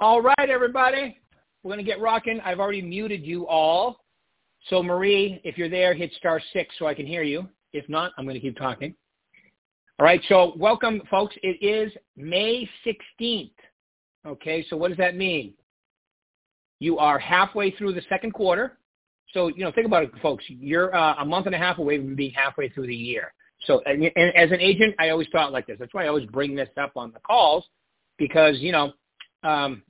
All right, everybody. We're going to get rocking. I've already muted you all. So Marie, if you're there, hit star six so I can hear you. If not, I'm going to keep talking. All right, so welcome, folks. It is May 16th. Okay, so what does that mean? You are halfway through the second quarter. So, you know, think about it, folks. You're uh, a month and a half away from being halfway through the year. So, and, and as an agent, I always thought like this. That's why I always bring this up on the calls because, you know, um,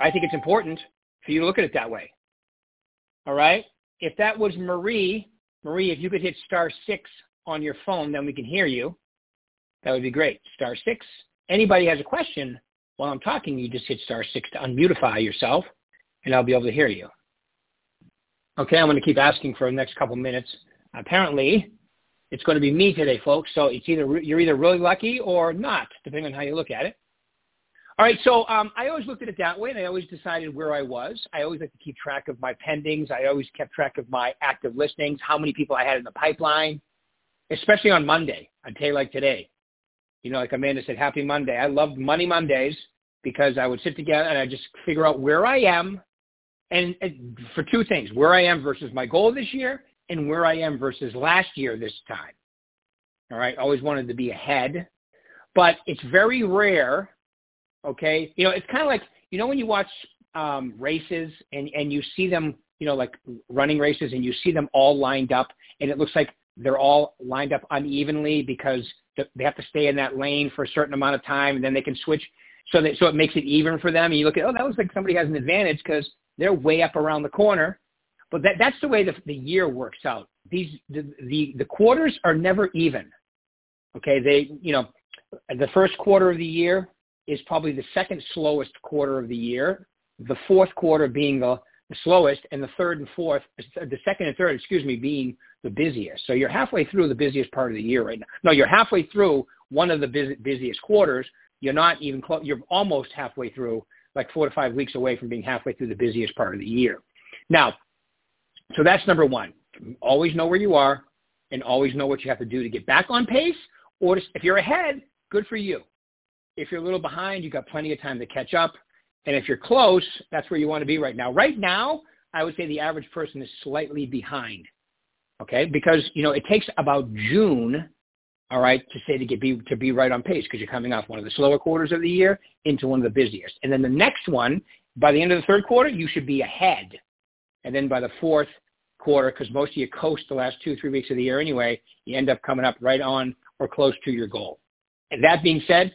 I think it's important for you to look at it that way. All right? If that was Marie, Marie, if you could hit star six on your phone, then we can hear you. That would be great. Star six. Anybody has a question while I'm talking, you just hit star six to unmutify yourself, and I'll be able to hear you. Okay, I'm going to keep asking for the next couple minutes. Apparently, it's going to be me today, folks. So it's either you're either really lucky or not, depending on how you look at it. All right, so um, I always looked at it that way, and I always decided where I was. I always like to keep track of my pendings. I always kept track of my active listings, how many people I had in the pipeline, especially on Monday, a day like today. You know, like Amanda said, Happy Monday. I loved Money Mondays because I would sit together and I just figure out where I am, and, and for two things: where I am versus my goal this year, and where I am versus last year this time. All right, always wanted to be ahead, but it's very rare Okay, you know, it's kind of like you know when you watch um, races and and you see them, you know, like running races, and you see them all lined up, and it looks like they're all lined up unevenly because they have to stay in that lane for a certain amount of time, and then they can switch. So that so it makes it even for them. And you look at oh, that looks like somebody has an advantage because they're way up around the corner. But that that's the way the the year works out. These the the, the quarters are never even. Okay, they you know the first quarter of the year is probably the second slowest quarter of the year, the fourth quarter being the, the slowest, and the third and fourth, the second and third, excuse me, being the busiest. So you're halfway through the busiest part of the year right now. No, you're halfway through one of the busiest quarters. You're not even close. You're almost halfway through, like four to five weeks away from being halfway through the busiest part of the year. Now, so that's number one. Always know where you are and always know what you have to do to get back on pace. Or to, if you're ahead, good for you. If you're a little behind, you've got plenty of time to catch up. And if you're close, that's where you want to be right now. Right now, I would say the average person is slightly behind. Okay, because you know it takes about June, all right, to say to get be to be right on pace because you're coming off one of the slower quarters of the year into one of the busiest, and then the next one by the end of the third quarter you should be ahead, and then by the fourth quarter, because most of you coast the last two three weeks of the year anyway, you end up coming up right on or close to your goal. And that being said,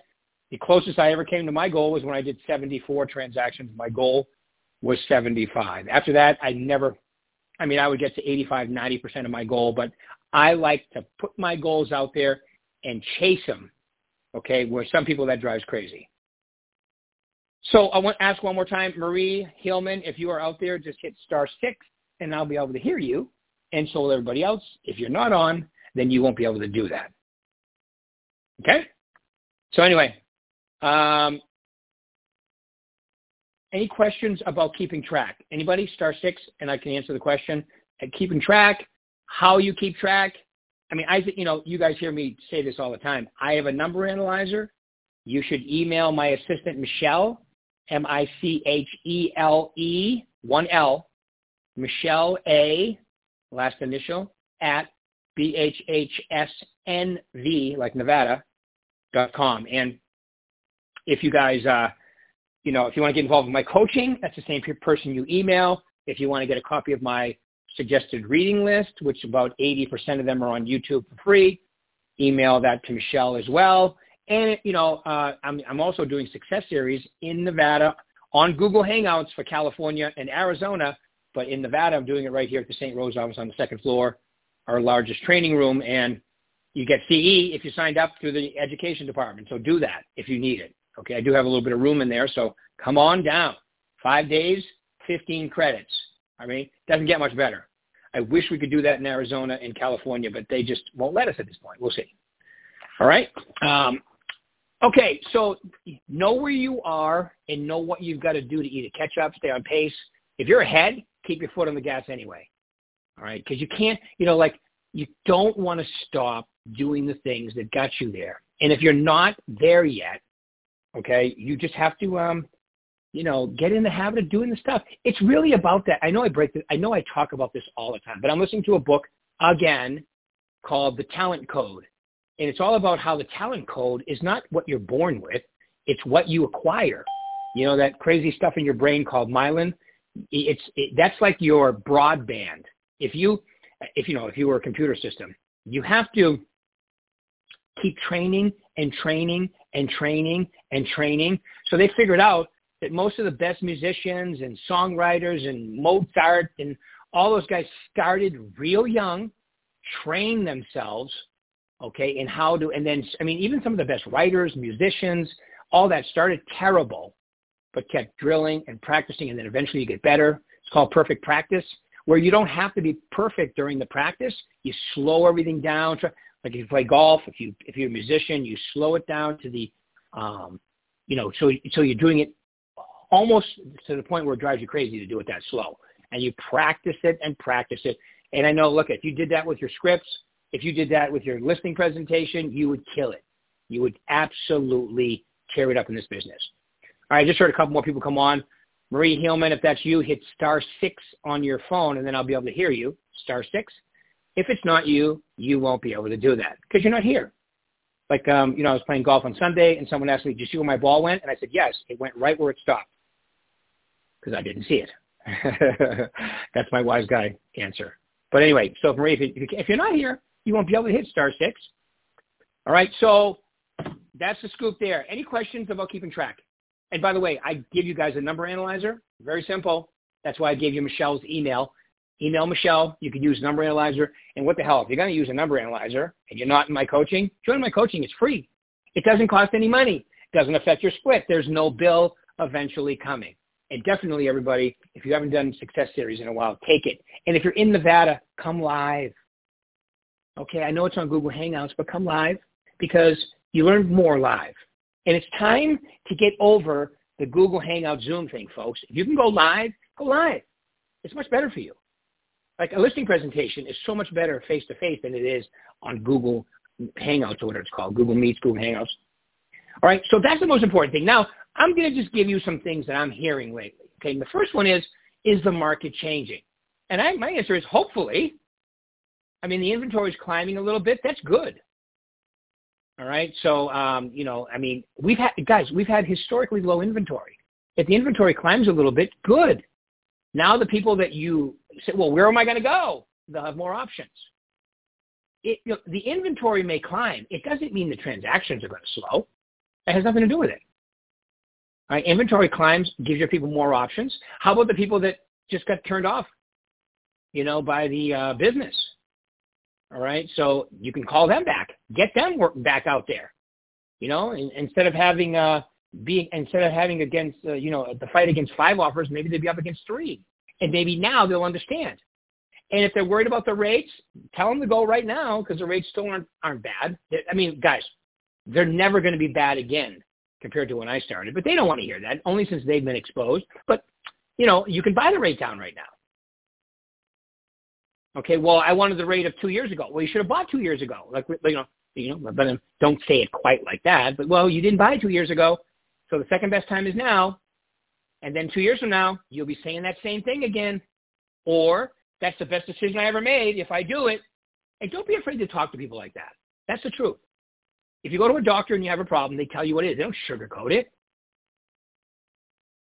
the closest I ever came to my goal was when I did 74 transactions. My goal was 75. After that, I never, I mean, I would get to 85, 90% of my goal, but I like to put my goals out there and chase them, okay, where some people that drives crazy. So I want to ask one more time, Marie Hillman, if you are out there, just hit star six and I'll be able to hear you. And so will everybody else. If you're not on, then you won't be able to do that. Okay? So anyway, Um, any questions about keeping track? Anybody? Star six, and I can answer the question. Keeping track, how you keep track. I mean, I you know, you guys hear me say this all the time. I have a number analyzer. You should email my assistant Michelle, M-I-C-H-E-L-E, one L, Michelle A, last initial, at B-H-H-S-N-V, like Nevada, dot com. And if you guys, uh, you know, if you want to get involved with my coaching, that's the same person you email. If you want to get a copy of my suggested reading list, which about 80% of them are on YouTube for free, email that to Michelle as well. And, you know, uh, I'm, I'm also doing success series in Nevada on Google Hangouts for California and Arizona. But in Nevada, I'm doing it right here at the St. Rose office on the second floor, our largest training room. And you get CE if you signed up through the education department. So do that if you need it. Okay, I do have a little bit of room in there, so come on down. Five days, 15 credits. I mean, doesn't get much better. I wish we could do that in Arizona and California, but they just won't let us at this point. We'll see. All right. Um, okay, so know where you are and know what you've got to do to either catch up, stay on pace. If you're ahead, keep your foot on the gas anyway. All right, because you can't, you know, like you don't want to stop doing the things that got you there. And if you're not there yet, Okay, you just have to um, you know, get in the habit of doing the stuff. It's really about that. I know I break this. I know I talk about this all the time, but I'm listening to a book again called The Talent Code. And it's all about how the talent code is not what you're born with. It's what you acquire. You know, that crazy stuff in your brain called myelin. It's, it, that's like your broadband. If you, if you know, if you were a computer system, you have to keep training and training and training and training. So they figured out that most of the best musicians and songwriters and Mozart and all those guys started real young, trained themselves, okay, in how to, and then, I mean, even some of the best writers, musicians, all that started terrible, but kept drilling and practicing, and then eventually you get better. It's called perfect practice, where you don't have to be perfect during the practice. You slow everything down. Like if you play golf, if you if you're a musician, you slow it down to the, um, you know, so so you're doing it almost to the point where it drives you crazy to do it that slow. And you practice it and practice it. And I know, look, if you did that with your scripts, if you did that with your listing presentation, you would kill it. You would absolutely tear it up in this business. All right, I just heard a couple more people come on. Marie Hillman, if that's you, hit star six on your phone, and then I'll be able to hear you. Star six. If it's not you, you won't be able to do that because you're not here. Like, um, you know, I was playing golf on Sunday, and someone asked me, "Did you see where my ball went?" And I said, "Yes, it went right where it stopped." because I didn't see it. That's my wise guy answer. But anyway, so Marie, if, if you're not here, you won't be able to hit star six. All right, so that's the scoop there. Any questions about keeping track? And by the way, I give you guys a number analyzer. Very simple. That's why I gave you Michelle's email. Email Michelle. You can use number analyzer. And what the hell? If you're going to use a number analyzer and you're not in my coaching, join my coaching. It's free. It doesn't cost any money. It doesn't affect your split. There's no bill eventually coming. And definitely everybody, if you haven't done Success Series in a while, take it. And if you're in Nevada, come live. Okay, I know it's on Google Hangouts, but come live because you learn more live. And it's time to get over the Google Hangout Zoom thing, folks. If you can go live, go live. It's much better for you. Like a listing presentation is so much better face-to-face than it is on Google Hangouts or whatever it's called, Google Meets, Google Hangouts. All right, so that's the most important thing. Now, I'm going to just give you some things that I'm hearing lately. Okay, and the first one is, is the market changing? And I, my answer is hopefully. I mean, the inventory is climbing a little bit. That's good. All right. So, um, you know, I mean, we've had, guys, we've had historically low inventory. If the inventory climbs a little bit, good. Now the people that you say, well, where am I going to go? They'll have more options. It, you know, the inventory may climb. It doesn't mean the transactions are going to slow. It has nothing to do with it. Right? Inventory climbs gives your people more options. How about the people that just got turned off, you know, by the uh, business? All right, so you can call them back, get them work back out there. You know, in, instead of having uh, being instead of having against uh, you know the fight against five offers, maybe they'd be up against three, and maybe now they'll understand. And if they're worried about the rates, tell them to go right now because the rates still aren't aren't bad. I mean, guys, they're never going to be bad again compared to when I started. But they don't want to hear that, only since they've been exposed. But, you know, you can buy the rate down right now. Okay, well, I wanted the rate of two years ago. Well, you should have bought two years ago. Like, you know, you know, but don't say it quite like that. But, well, you didn't buy two years ago, so the second best time is now. And then two years from now, you'll be saying that same thing again. Or that's the best decision I ever made if I do it. And don't be afraid to talk to people like that. That's the truth. If you go to a doctor and you have a problem, they tell you what it is. They don't sugarcoat it.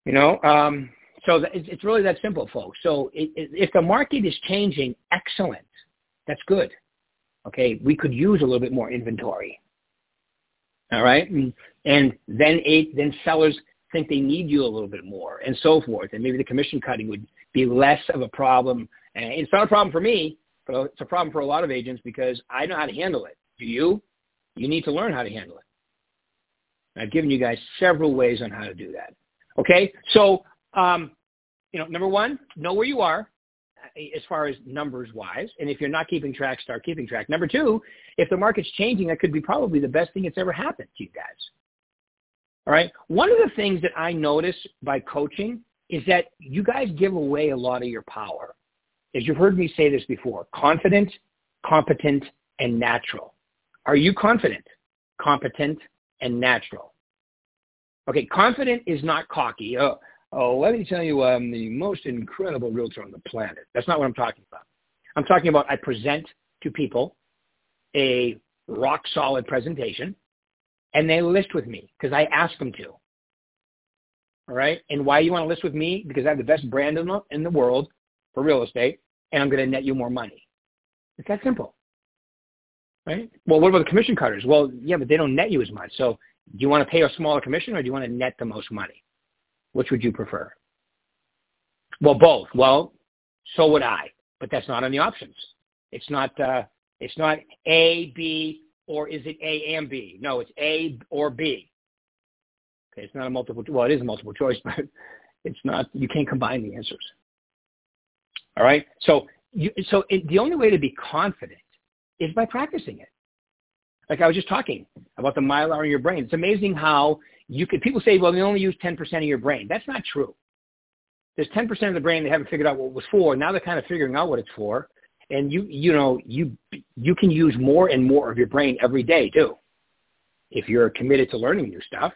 You know, um, so it's really that simple, folks. So if the market is changing, excellent. That's good. Okay, we could use a little bit more inventory. All right, and then eight, then sellers think they need you a little bit more, and so forth. And maybe the commission cutting would be less of a problem. And it's not a problem for me, but it's a problem for a lot of agents because I know how to handle it. Do you? You need to learn how to handle it. I've given you guys several ways on how to do that. Okay, so um, you know, number one, know where you are uh, as far as numbers wise, and if you're not keeping track, start keeping track. Number two, if the market's changing, that could be probably the best thing that's ever happened to you guys. All right. One of the things that I notice by coaching is that you guys give away a lot of your power. As you've heard me say this before, confident, competent, and natural. Are you confident, competent, and natural? Okay, confident is not cocky. Oh, oh, let me tell you, I'm the most incredible realtor on the planet. That's not what I'm talking about. I'm talking about I present to people a rock solid presentation and they list with me because I ask them to. All right. And why you want to list with me? Because I have the best brand in the, in the world for real estate and I'm going to net you more money. It's that simple. Right? Well, what about the commission cutters? Well, yeah, but they don't net you as much. So do you want to pay a smaller commission or do you want to net the most money? Which would you prefer? Well, both. Well, so would I, but that's not on the options. It's not, uh, it's not A, B, or is it A and B? No, it's A or B. Okay, it's not a multiple, well, it is a multiple choice, but it's not, you can't combine the answers. All right. So, you, so it, the only way to be confident is by practicing it. Like I was just talking about the myelin in your brain. It's amazing how you could, people say, well, they only use 10% of your brain. That's not true. There's 10% of the brain they haven't figured out what it was for. Now they're kind of figuring out what it's for. And you, you know, you, you can use more and more of your brain every day too. If you're committed to learning new stuff.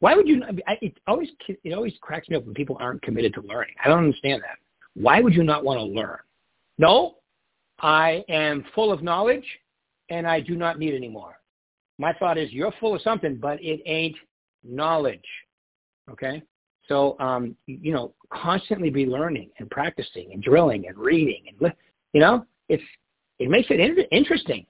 Why would you, I, it always, it always cracks me up when people aren't committed to learning. I don't understand that. Why would you not want to learn? No, I am full of knowledge and I do not need any more. My thought is you're full of something, but it ain't knowledge. Okay? So, um, you know, constantly be learning and practicing and drilling and reading and, you know, it's, it makes it in- interesting.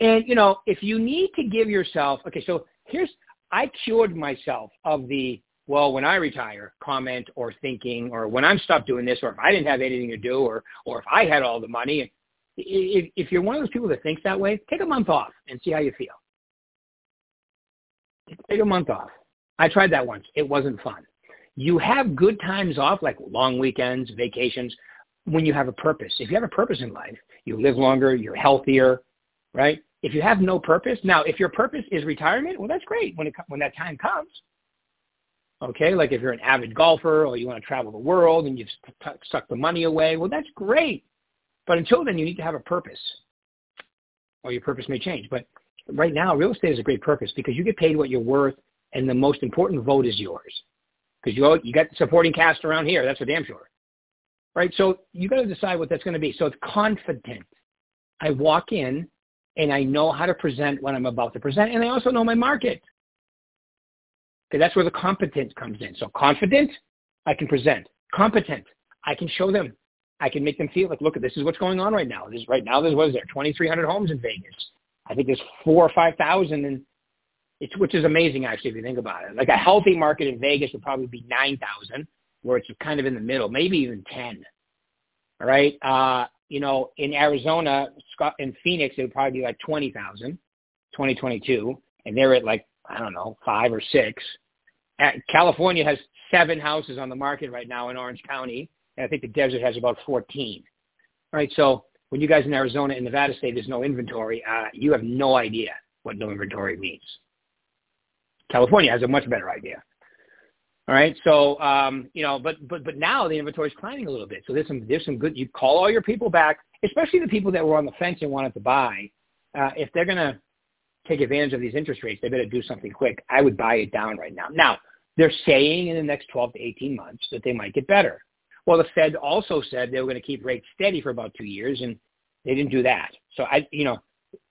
And, you know, if you need to give yourself, okay, so here's, I cured myself of the well, when I retire, comment or thinking, or when I'm stopped doing this, or if I didn't have anything to do, or or if I had all the money. If, if you're one of those people that thinks that way, take a month off and see how you feel. Take a month off. I tried that once. It wasn't fun. You have good times off, like long weekends, vacations, when you have a purpose. If you have a purpose in life, you live longer, you're healthier, right? If you have no purpose, now if your purpose is retirement, well, that's great when it when that time comes. Okay, like if you're an avid golfer or you want to travel the world and you've sucked the money away, well, that's great. But until then, you need to have a purpose, or your purpose may change. But right now, real estate is a great purpose because you get paid what you're worth, and the most important vote is yours because you you got the supporting cast around here. That's for damn sure, right? So you got to decide what that's going to be. So it's confident. I walk in and I know how to present what I'm about to present, and I also know my market. Okay, that's where the competence comes in. So confident, I can present. Competent, I can show them. I can make them feel like, look, this is what's going on right now. This right now, there's what is there, 2,300 homes in Vegas. I think there's four or five thousand, and it's which is amazing actually if you think about it. Like a healthy market in Vegas would probably be nine thousand, where it's kind of in the middle, maybe even ten. All right, uh, you know, in Arizona, Scott, in Phoenix, it would probably be like 20,000, 2022, and they're at like I don't know, five or six. California has seven houses on the market right now in Orange County, and I think the desert has about 14. All right, so when you guys in Arizona and Nevada say there's no inventory, uh, you have no idea what no inventory means. California has a much better idea. All right, so um, you know, but but but now the inventory is climbing a little bit. So there's some there's some good. You call all your people back, especially the people that were on the fence and wanted to buy. Uh, if they're gonna take advantage of these interest rates, they better do something quick. I would buy it down right now. Now, they're saying in the next 12 to 18 months that they might get better. Well, the Fed also said they were going to keep rates steady for about two years, and they didn't do that. So I, you know,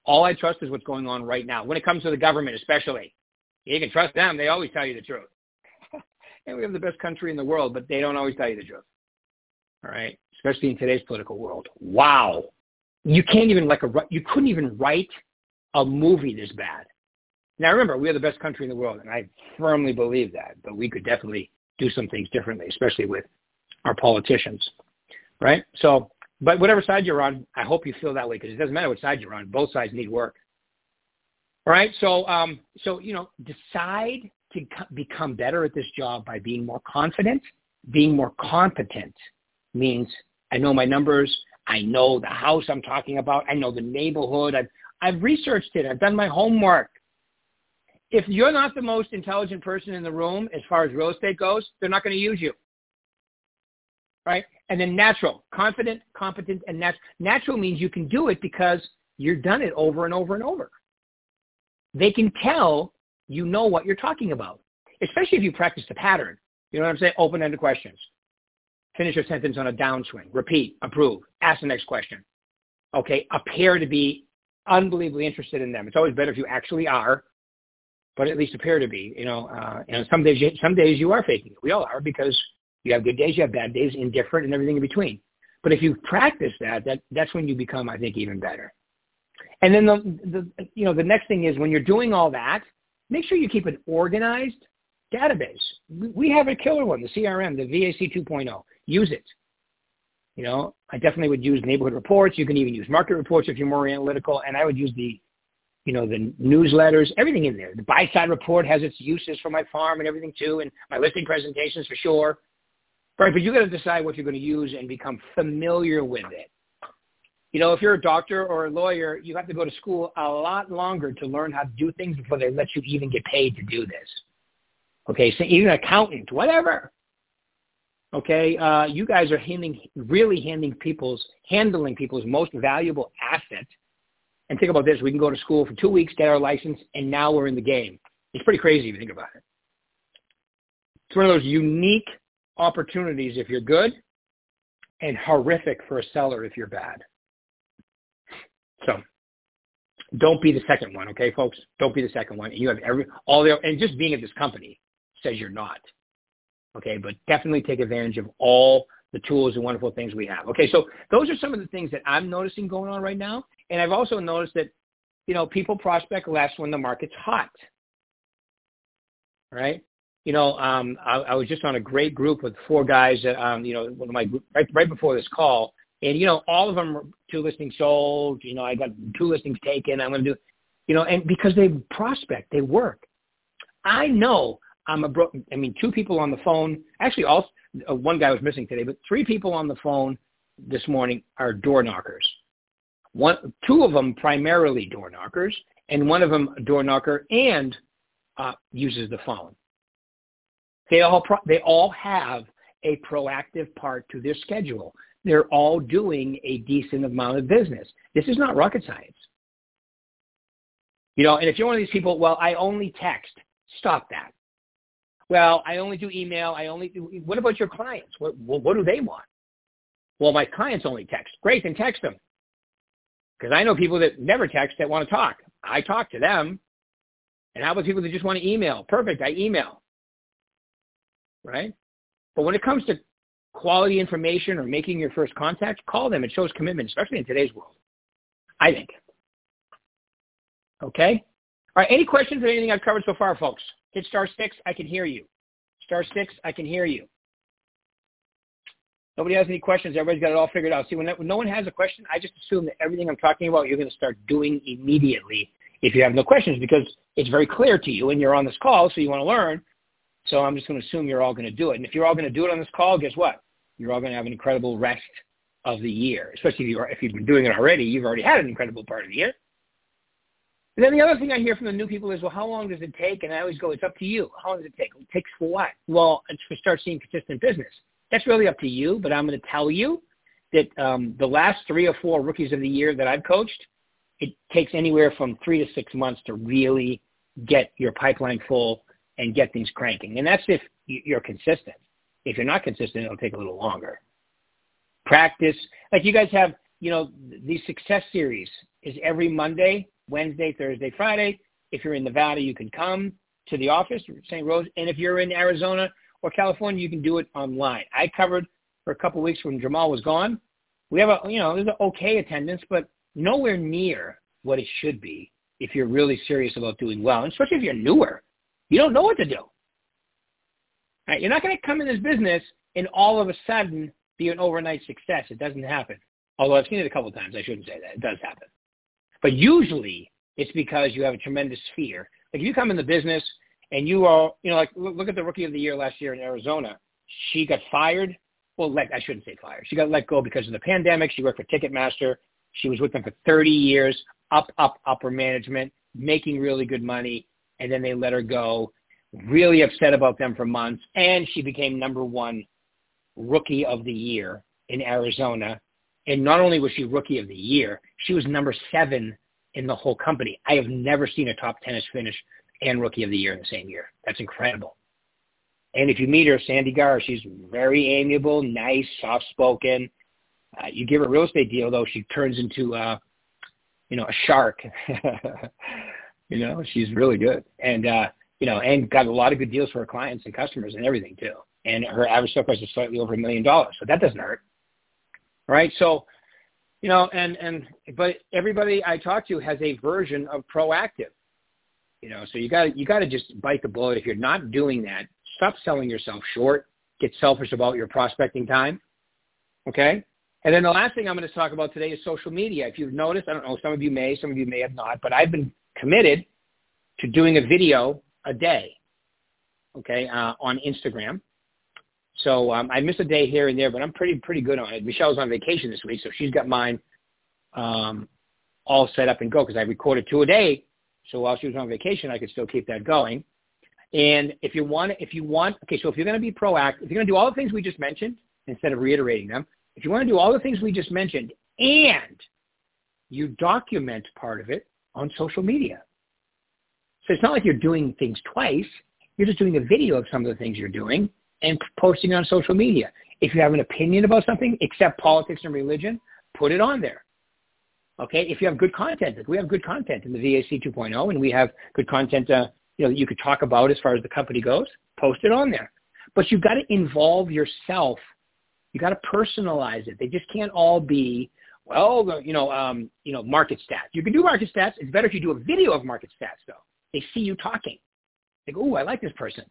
all I trust is what's going on right now. When it comes to the government, especially, you can trust them. They always tell you the truth. And we have the best country in the world, but they don't always tell you the truth. All right, especially in today's political world. Wow, you can't even like a you couldn't even write a movie this bad. Now remember, we are the best country in the world, and I firmly believe that, but we could definitely do some things differently, especially with our politicians, right? So, but whatever side you're on, I hope you feel that way because it doesn't matter what side you're on. Both sides need work. All right, so um, so you know, decide to become better at this job by being more confident. Being more competent means I know my numbers. I know the house I'm talking about. I know the neighborhood. I've I've researched it. I've done my homework. If you're not the most intelligent person in the room as far as real estate goes, they're not going to use you. Right? And then natural, confident, competent, and natural. Natural means you can do it because you've done it over and over and over. They can tell you know what you're talking about. especially if you practice the pattern. You know what I'm saying? Open-ended questions. Finish your sentence on a downswing. Repeat. Approve. Ask the next question. Okay. Appear to be unbelievably interested in them. It's always better if you actually are, but at least appear to be. You know, uh, and some days, you, some days you are faking it. We all are because you have good days, you have bad days, indifferent, and everything in between. But if you practice that, that that's when you become, I think, even better. And then the, the you know the next thing is when you're doing all that, make sure you keep an organized database. We have a killer one, the CRM, the VAC 2.0. Use it. You know, I definitely would use neighborhood reports. You can even use market reports if you're more analytical. And I would use the, you know, the newsletters, everything in there. The buy side report has its uses for my farm and everything too, and my listing presentations for sure. Right, but you got to decide what you're going to use and become familiar with it. You know, if you're a doctor or a lawyer, you have to go to school a lot longer to learn how to do things before they let you even get paid to do this. Okay, so even an accountant, whatever. Okay, uh, you guys are handing, really handing people's, handling people's most valuable asset. And think about this: we can go to school for two weeks, get our license, and now we're in the game. It's pretty crazy if you think about it. It's one of those unique opportunities if you're good, and horrific for a seller if you're bad. So don't be the second one, okay, folks? Don't be the second one. You have every all the and just being at this company says you're not. Okay, but definitely take advantage of all the tools and wonderful things we have. Okay, so those are some of the things that I'm noticing going on right now. And I've also noticed that, you know, people prospect less when the market's hot. Right? You know, um, I, I was just on a great group with four guys that, um, you know, one of my right, right before this call, and you know, all of them two listings sold. You know, I got two listings taken. I'm going to do, you know, and because they prospect, they work. I know I'm a bro. I mean, two people on the phone. Actually, all uh, one guy was missing today, but three people on the phone this morning are door knockers. One, two of them primarily door knockers, and one of them a door knocker and uh, uses the phone. They all pro- they all have a proactive part to their schedule. They're all doing a decent amount of business. This is not rocket science. You know, and if you're one of these people, well, I only text. Stop that. Well, I only do email. I only do. What about your clients? What, what, do they want? Well, my clients only text. Great, then text them. Because I know people that never text that want to talk. I talk to them. And how about people that just want to email? Perfect, I email. Right? But when it comes to quality information or making your first contact, call them. It shows commitment, especially in today's world. I think. Okay? All right, any questions on anything I've covered so far, folks? Hit star six, I can hear you. Star six, I can hear you. Nobody has any questions. Everybody's got it all figured out. See, when no one has a question, I just assume that everything I'm talking about, you're going to start doing immediately if you have no questions because it's very clear to you and you're on this call, so you want to learn. So I'm just going to assume you're all going to do it. And if you're all going to do it on this call, guess what? You're all going to have an incredible rest of the year, especially if, you are, if you've been doing it already. You've already had an incredible part of the year. And then the other thing I hear from the new people is, well, how long does it take? And I always go, it's up to you. How long does it take? It takes for what? Well, it's to start seeing consistent business. That's really up to you, but I'm going to tell you that um, the last three or four rookies of the year that I've coached, it takes anywhere from three to six months to really get your pipeline full and get things cranking. And that's if you're consistent. If you're not consistent, it'll take a little longer. Practice. Like you guys have, you know, the success series is every Monday Wednesday, Thursday, Friday. If you're in Nevada, you can come to the office, St. Rose. And if you're in Arizona or California, you can do it online. I covered for a couple of weeks when Jamal was gone. We have a, you know, there's an okay attendance, but nowhere near what it should be if you're really serious about doing well, and especially if you're newer. You don't know what to do. Right? You're not going to come in this business and all of a sudden be an overnight success. It doesn't happen. Although I've seen it a couple of times. I shouldn't say that. It does happen. But usually it's because you have a tremendous fear. Like if you come in the business and you are, you know, like look at the rookie of the year last year in Arizona. She got fired. Well, let, I shouldn't say fired. She got let go because of the pandemic. She worked for Ticketmaster. She was with them for 30 years, up, up, upper management, making really good money. And then they let her go. Really upset about them for months. And she became number one rookie of the year in Arizona and not only was she rookie of the year, she was number seven in the whole company. I have never seen a top tennis finish and rookie of the year in the same year. That's incredible. And if you meet her, Sandy Gar, she's very amiable, nice, soft-spoken. Uh, you give her a real estate deal, though, she turns into, uh, you know, a shark. you know, she's really good. And, uh, you know, and got a lot of good deals for her clients and customers and everything, too. And her average sale price is slightly over a million dollars. So that doesn't hurt. Right? So, you know, and, and, but everybody I talk to has a version of proactive. You know, so you got you got to just bite the bullet. If you're not doing that, stop selling yourself short. Get selfish about your prospecting time. Okay. And then the last thing I'm going to talk about today is social media. If you've noticed, I don't know, some of you may, some of you may have not, but I've been committed to doing a video a day, okay, uh, on Instagram. So um, I miss a day here and there, but I'm pretty pretty good on it. Michelle's on vacation this week, so she's got mine um, all set up and go because I recorded two a day so while she was on vacation, I could still keep that going. And if you want, if you want, okay, so if you're going to be proactive, if you're going to do all the things we just mentioned instead of reiterating them, if you want to do all the things we just mentioned and you document part of it on social media. So it's not like you're doing things twice. You're just doing a video of some of the things you're doing and posting on social media. If you have an opinion about something, except politics and religion, put it on there. Okay, if you have good content, like we have good content in the VAC 2.0, and we have good content, uh, you know, that you could talk about as far as the company goes. Post it on there, but you've got to involve yourself. You've got to personalize it. They just can't all be, well, you know, um, you know, market stats. You can do market stats. It's better if you do a video of market stats, though. They see you talking. They go, "Oh, I like this person."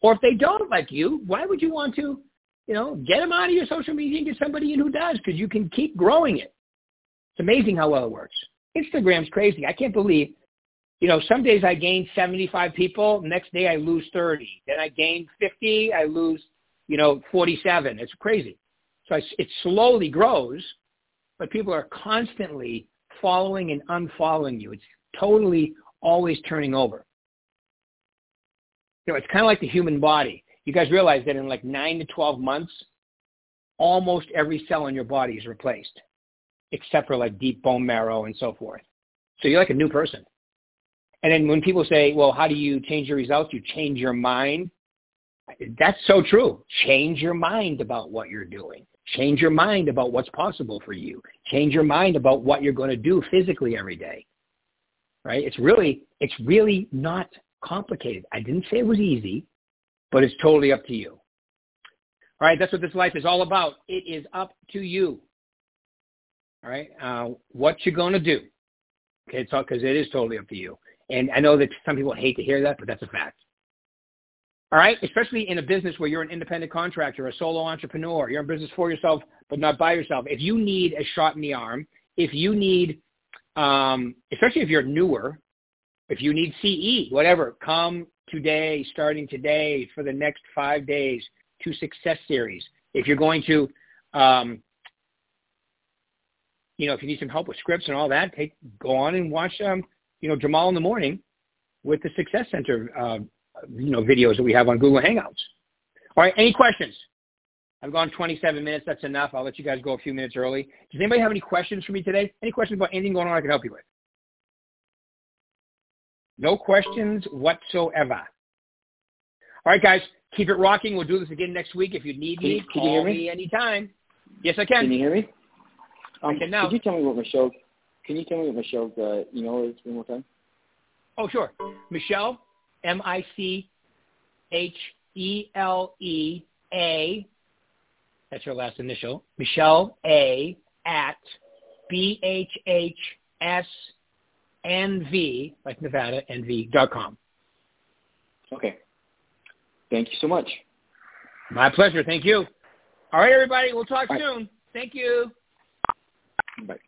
Or if they don't like you, why would you want to, you know, get them out of your social media and get somebody in who does? Because you can keep growing it. It's amazing how well it works. Instagram's crazy. I can't believe, you know, some days I gain 75 people. Next day I lose 30. Then I gain 50. I lose, you know, 47. It's crazy. So I, it slowly grows, but people are constantly following and unfollowing you. It's totally always turning over. You know, it's kind of like the human body. You guys realize that in like 9 to 12 months, almost every cell in your body is replaced except for like deep bone marrow and so forth. So you're like a new person. And then when people say, well, how do you change your results? You change your mind. That's so true. Change your mind about what you're doing. Change your mind about what's possible for you. Change your mind about what you're going to do physically every day. Right? It's really, it's really not complicated. I didn't say it was easy, but it's totally up to you. All right, that's what this life is all about. It is up to you all right, uh, what you're going to do. Okay, it's all because it is totally up to you. And I know that some people hate to hear that, but that's a fact. All right, especially in a business where you're an independent contractor, a solo entrepreneur, you're in business for yourself, but not by yourself. If you need a shot in the arm, if you need, um, especially if you're newer, if you need CE, whatever, come today, starting today for the next five days to Success Series. If you're going to um, you know, if you need some help with scripts and all that, take go on and watch, um, you know, Jamal in the morning with the Success Center, uh, you know, videos that we have on Google Hangouts. All right, any questions? I've gone 27 minutes. That's enough. I'll let you guys go a few minutes early. Does anybody have any questions for me today? Any questions about anything going on I can help you with? No questions whatsoever. All right, guys, keep it rocking. We'll do this again next week. If you need me, can call you hear me? me anytime. Yes, I can. Can you hear me? Um, can now. Could you tell me what Michelle? Can you tell me what Michelle's uh, email is one more time? Oh, sure. Michelle, M-I-C-H-E-L-E-A that's her last initial, Michelle A at BHHSNV, like Nevada, NV.com. Okay. Thank you so much. My pleasure. Thank you. All right, everybody. We'll talk Bye. soon. Thank you. Bye.